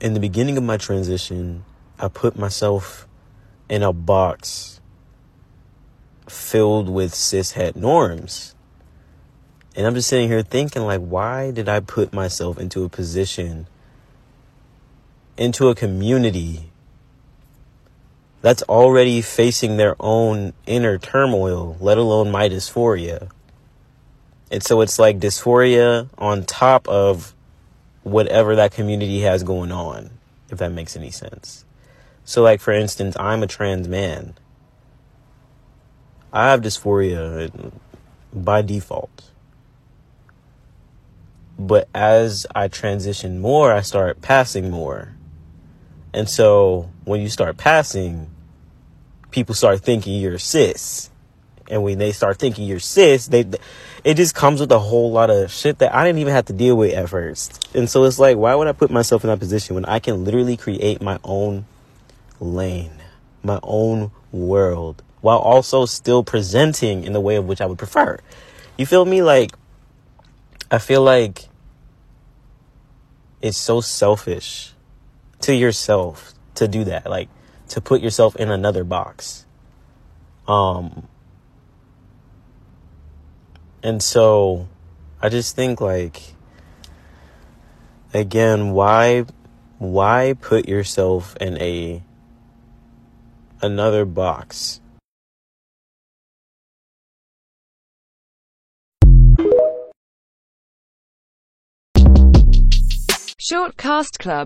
in the beginning of my transition, I put myself in a box filled with cishet norms. And I'm just sitting here thinking, like, why did I put myself into a position, into a community that's already facing their own inner turmoil, let alone my dysphoria? And so it's like dysphoria on top of whatever that community has going on, if that makes any sense. So, like, for instance, I'm a trans man. I have dysphoria by default. But as I transition more, I start passing more. And so when you start passing, people start thinking you're cis. And when they start thinking you're cis, they it just comes with a whole lot of shit that I didn't even have to deal with at first. And so it's like, why would I put myself in that position when I can literally create my own lane, my own world, while also still presenting in the way of which I would prefer? You feel me? Like, I feel like it's so selfish to yourself to do that. Like, to put yourself in another box. Um, and so I just think like again, why why put yourself in a another box? Short Cast Club